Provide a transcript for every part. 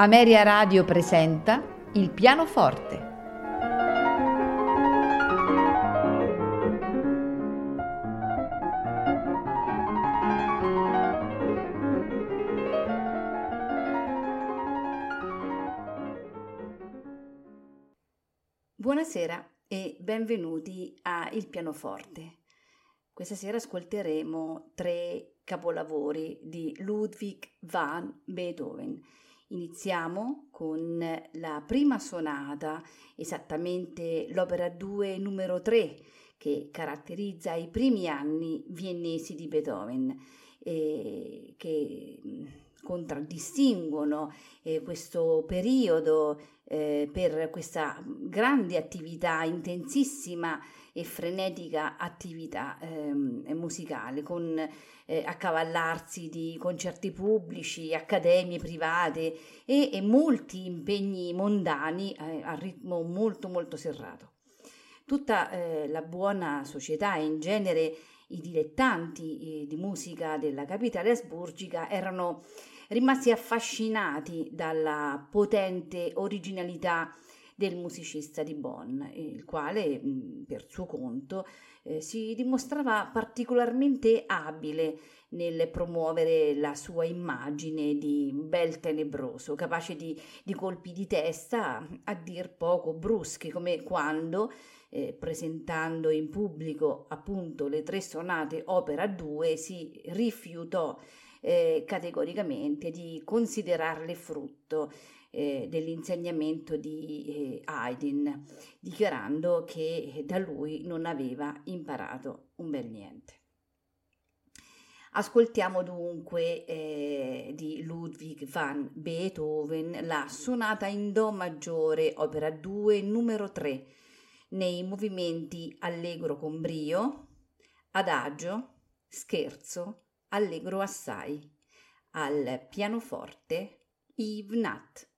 Ameria Radio presenta Il pianoforte. Buonasera e benvenuti a Il pianoforte. Questa sera ascolteremo tre capolavori di Ludwig van Beethoven Iniziamo con la prima sonata, esattamente l'opera 2 numero 3, che caratterizza i primi anni viennesi di Beethoven, eh, che contraddistinguono eh, questo periodo eh, per questa grande attività, intensissima e frenetica attività ehm, musicale, con eh, accavallarsi di concerti pubblici, accademie private e, e molti impegni mondani eh, a ritmo molto molto serrato. Tutta eh, la buona società e in genere i dilettanti eh, di musica della capitale asburgica erano rimasti affascinati dalla potente originalità del musicista di Bonn, il quale per suo conto eh, si dimostrava particolarmente abile nel promuovere la sua immagine di bel tenebroso, capace di, di colpi di testa a dir poco bruschi, come quando, eh, presentando in pubblico appunto le tre sonate opera 2, si rifiutò eh, categoricamente di considerarle frutto eh, dell'insegnamento di eh, Haydn, dichiarando che da lui non aveva imparato un bel niente. Ascoltiamo dunque eh, di Ludwig van Beethoven la sonata in Do maggiore, opera 2, numero 3, nei movimenti allegro con brio, adagio, scherzo, allegro assai, al pianoforte Yves Nat.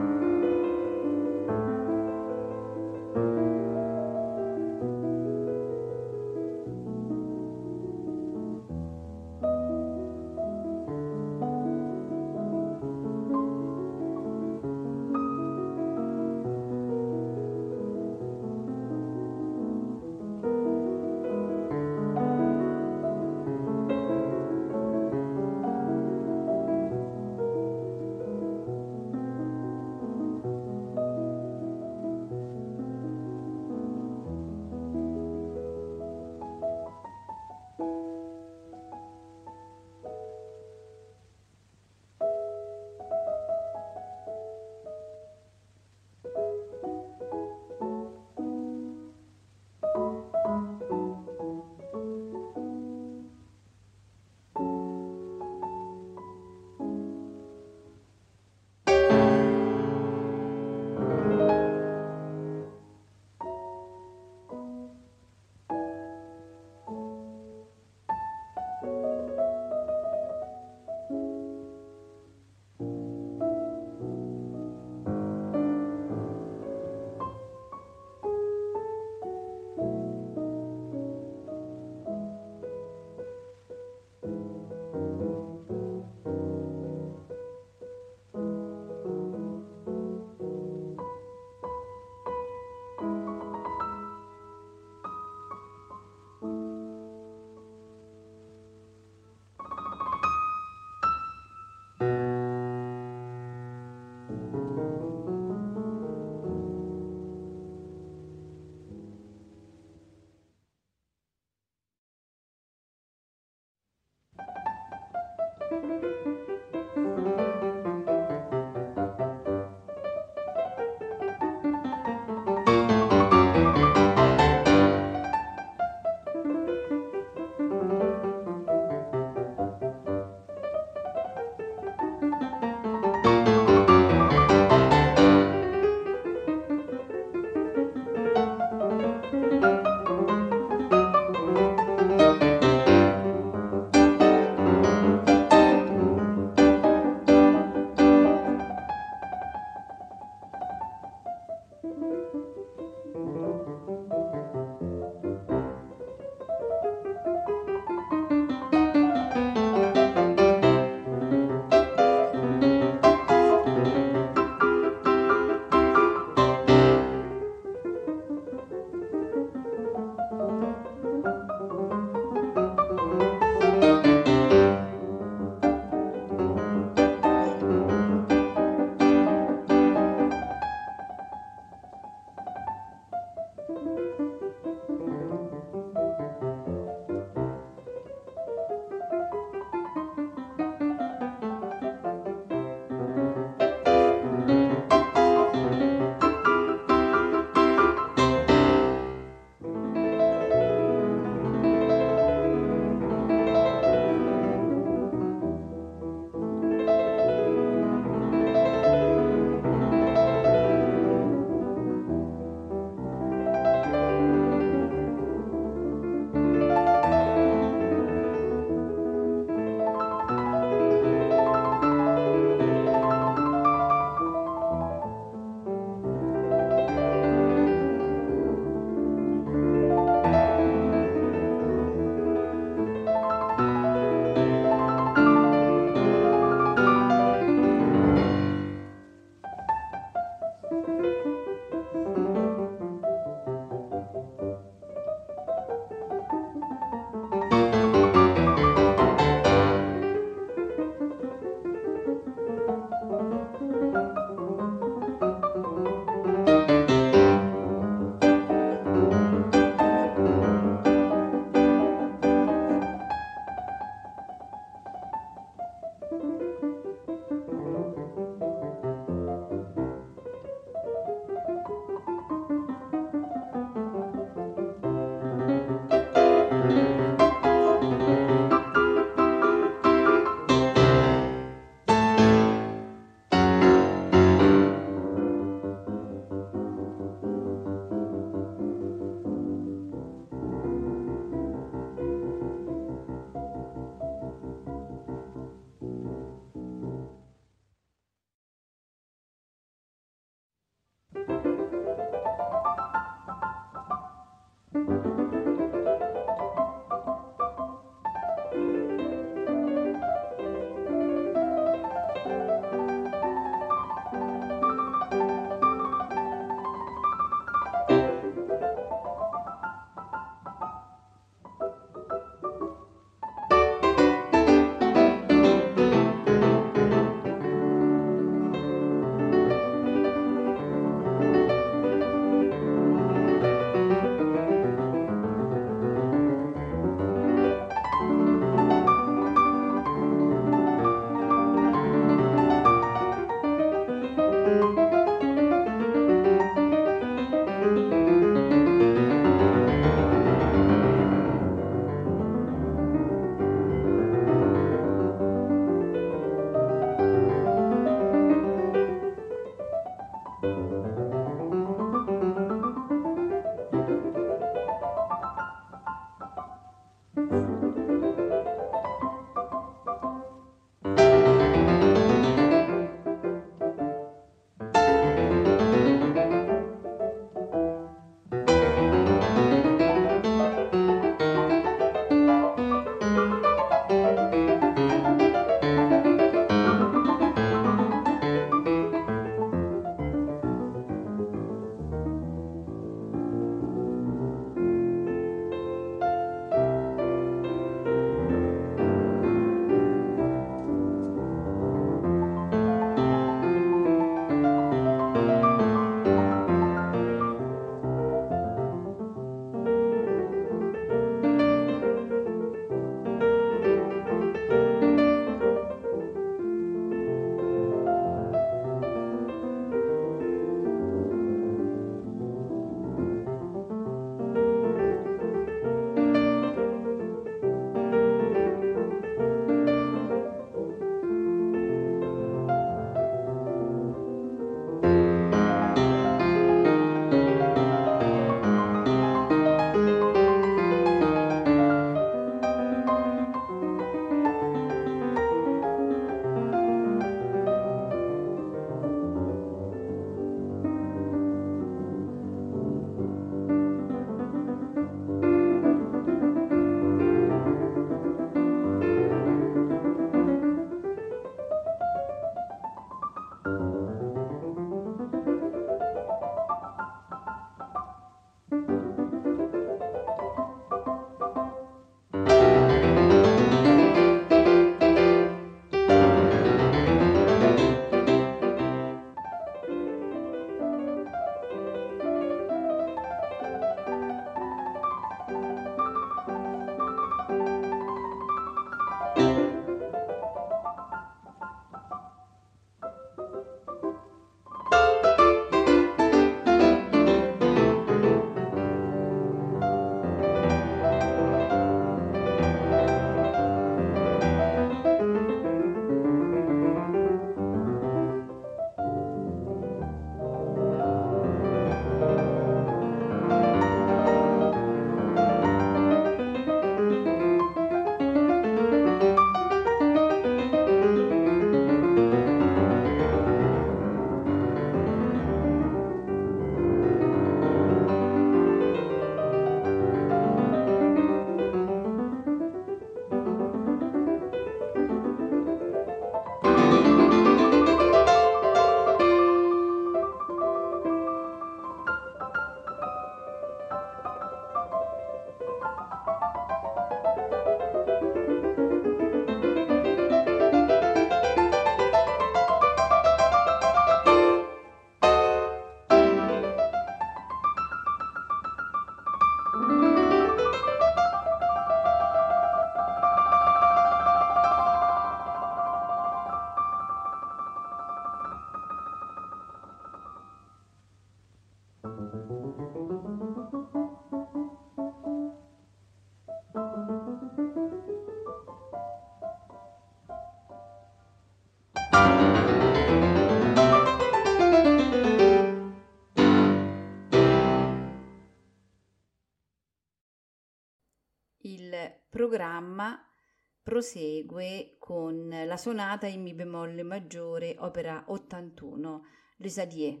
prosegue con la sonata in Mi bemolle maggiore, opera 81, Les Adieux.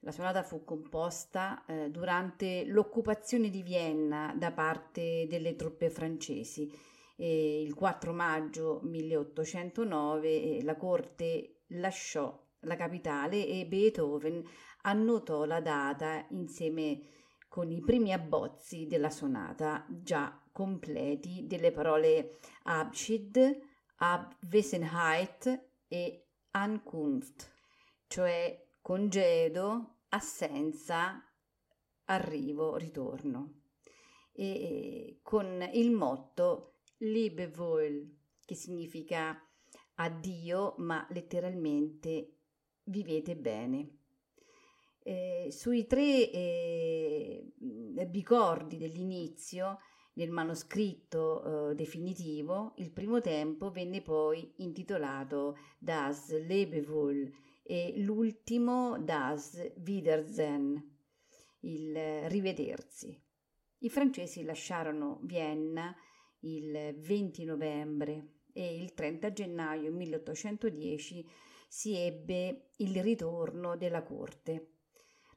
La sonata fu composta eh, durante l'occupazione di Vienna da parte delle truppe francesi. E il 4 maggio 1809 la corte lasciò la capitale e Beethoven annotò la data insieme con i primi abbozzi della sonata già completi delle parole Abschied, Abwesenheit e Ankunft, cioè congedo, assenza, arrivo, ritorno. E con il motto Liebewohl, che significa addio, ma letteralmente vivete bene. Eh, sui tre eh, bicordi dell'inizio nel manoscritto eh, definitivo, il primo tempo venne poi intitolato Das Lebewohl e l'ultimo Das Wiedersehen, il rivedersi. I francesi lasciarono Vienna il 20 novembre e il 30 gennaio 1810 si ebbe il ritorno della corte.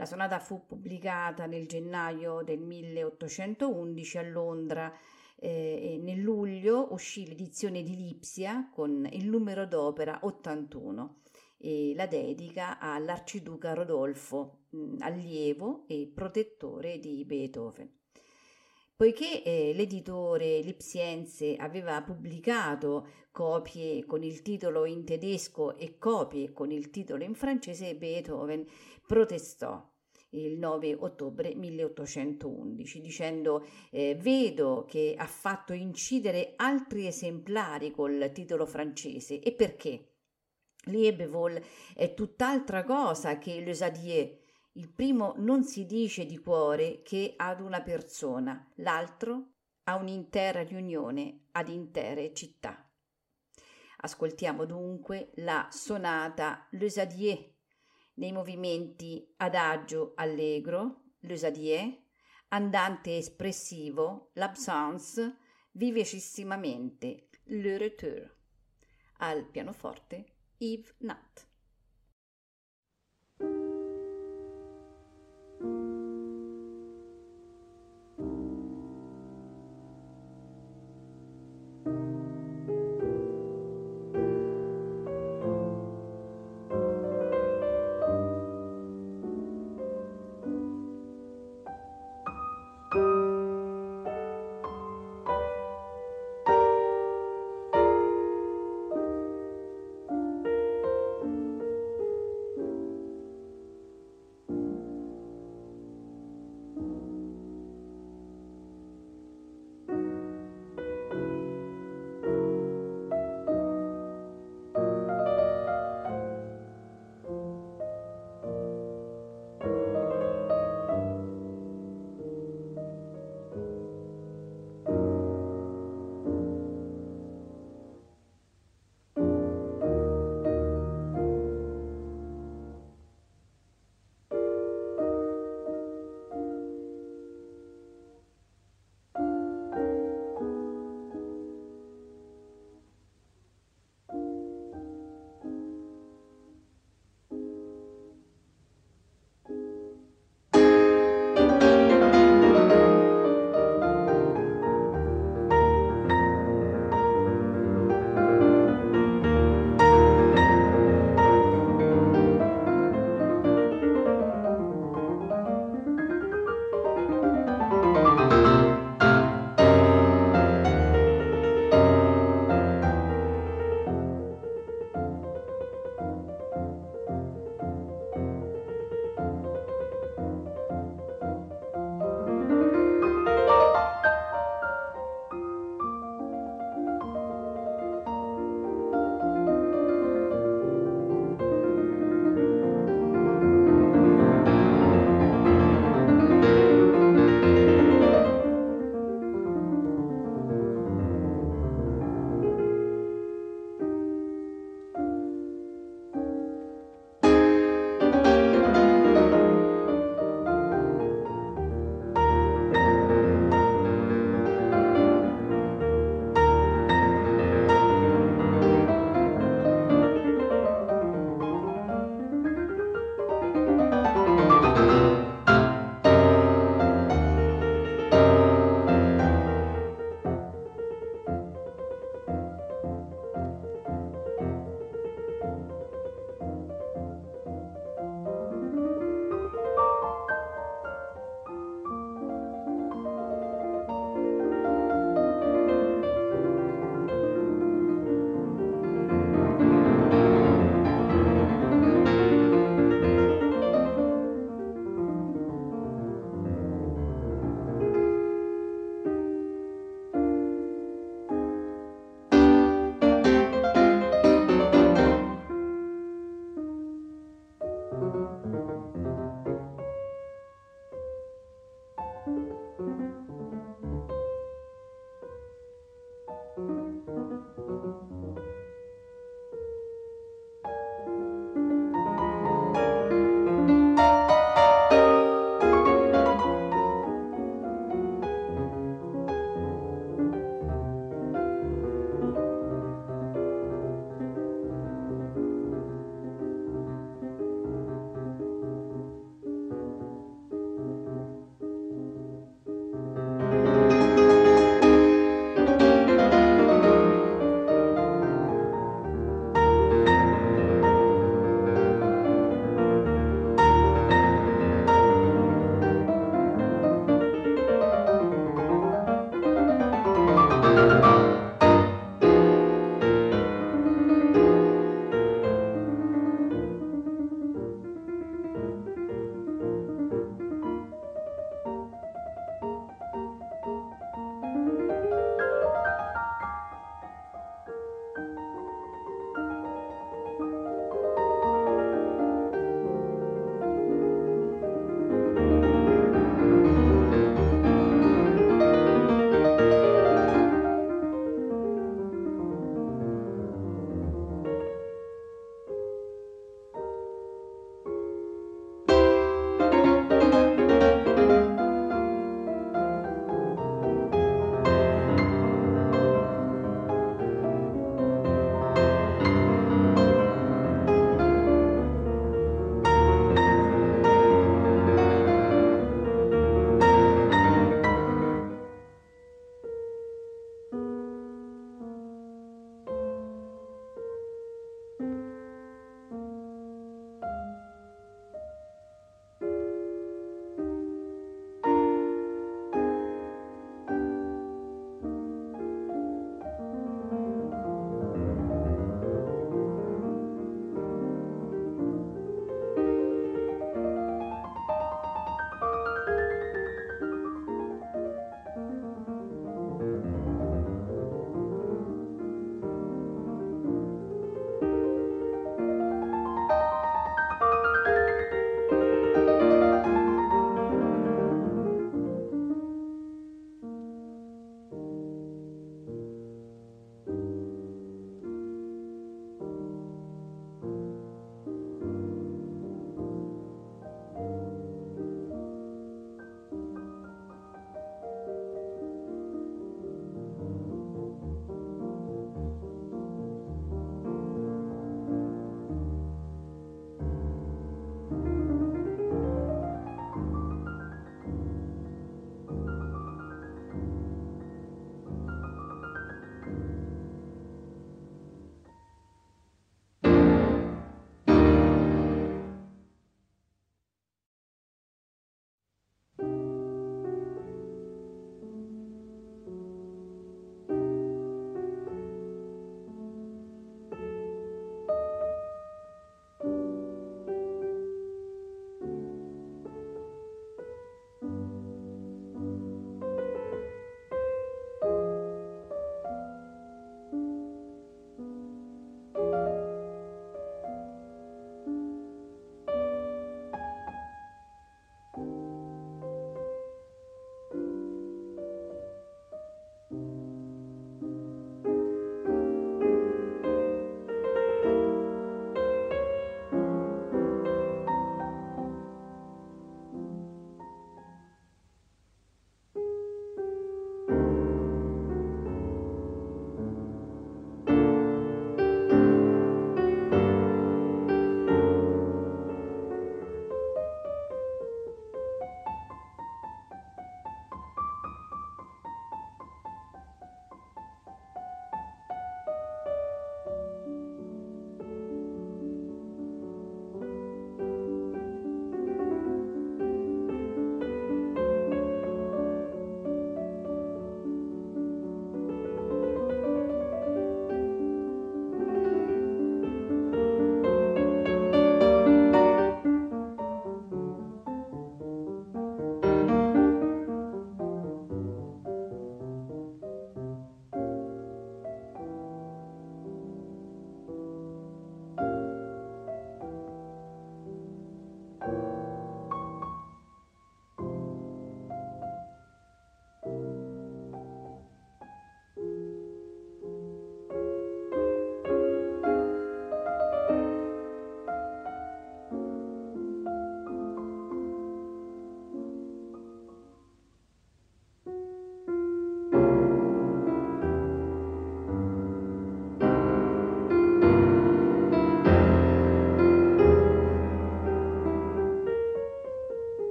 La sonata fu pubblicata nel gennaio del 1811 a Londra eh, e nel luglio uscì l'edizione di Lipsia con il numero d'opera 81 e la dedica all'arciduca Rodolfo, mh, allievo e protettore di Beethoven. Poiché eh, l'editore lipsiense aveva pubblicato copie con il titolo in tedesco e copie con il titolo in francese, Beethoven protestò il 9 ottobre 1811 dicendo eh, vedo che ha fatto incidere altri esemplari col titolo francese e perché? Liebevol è tutt'altra cosa che Le Sadier. Il primo non si dice di cuore che ad una persona, l'altro a un'intera riunione, ad intere città. Ascoltiamo dunque la sonata Le Sadier nei movimenti adagio allegro, l'usadie, andante espressivo, l'absence, vivacissimamente, le retour. Al pianoforte Yves Nat.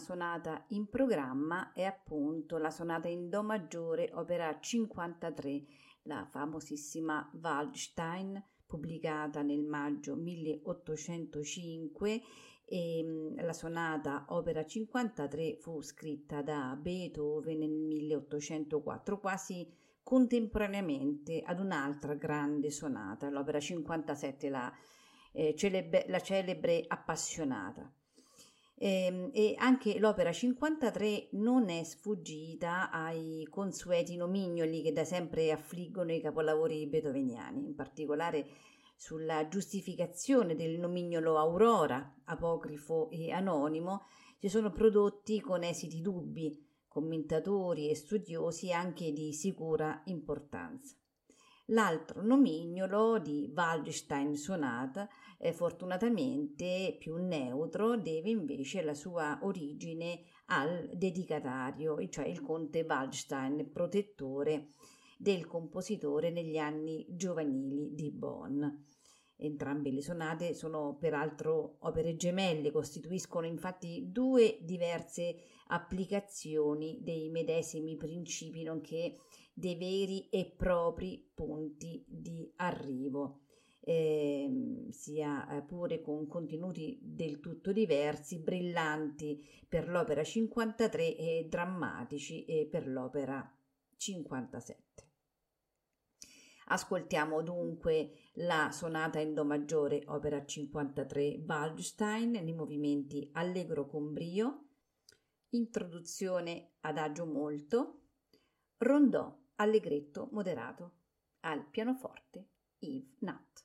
Sonata in programma è appunto la sonata in Do maggiore, opera 53, la famosissima Waldstein, pubblicata nel maggio 1805 e mm, la sonata opera 53 fu scritta da Beethoven nel 1804, quasi contemporaneamente ad un'altra grande sonata, l'opera 57, la, eh, celebre, la celebre Appassionata. E, ehm, e, anche l'opera 53 non è sfuggita ai consueti nomignoli che da sempre affliggono i capolavori beethoveniani, in particolare sulla giustificazione del nomignolo Aurora, apocrifo e anonimo, si sono prodotti con esiti dubbi, commentatori e studiosi anche di sicura importanza. L'altro nomignolo di Waldstein Sonata, eh, fortunatamente più neutro, deve invece la sua origine al dedicatario, cioè il conte Waldstein, protettore del compositore negli anni giovanili di Bonn. Entrambe le sonate sono peraltro opere gemelle, costituiscono infatti due diverse applicazioni dei medesimi principi, nonché dei veri e propri punti di arrivo, eh, sia pure con contenuti del tutto diversi, brillanti per l'opera 53 e drammatici per l'opera 57. Ascoltiamo dunque la sonata in Do maggiore, opera 53 Waldstein, nei movimenti allegro con brio, introduzione adagio molto, rondò allegretto moderato, al pianoforte Yves Nat.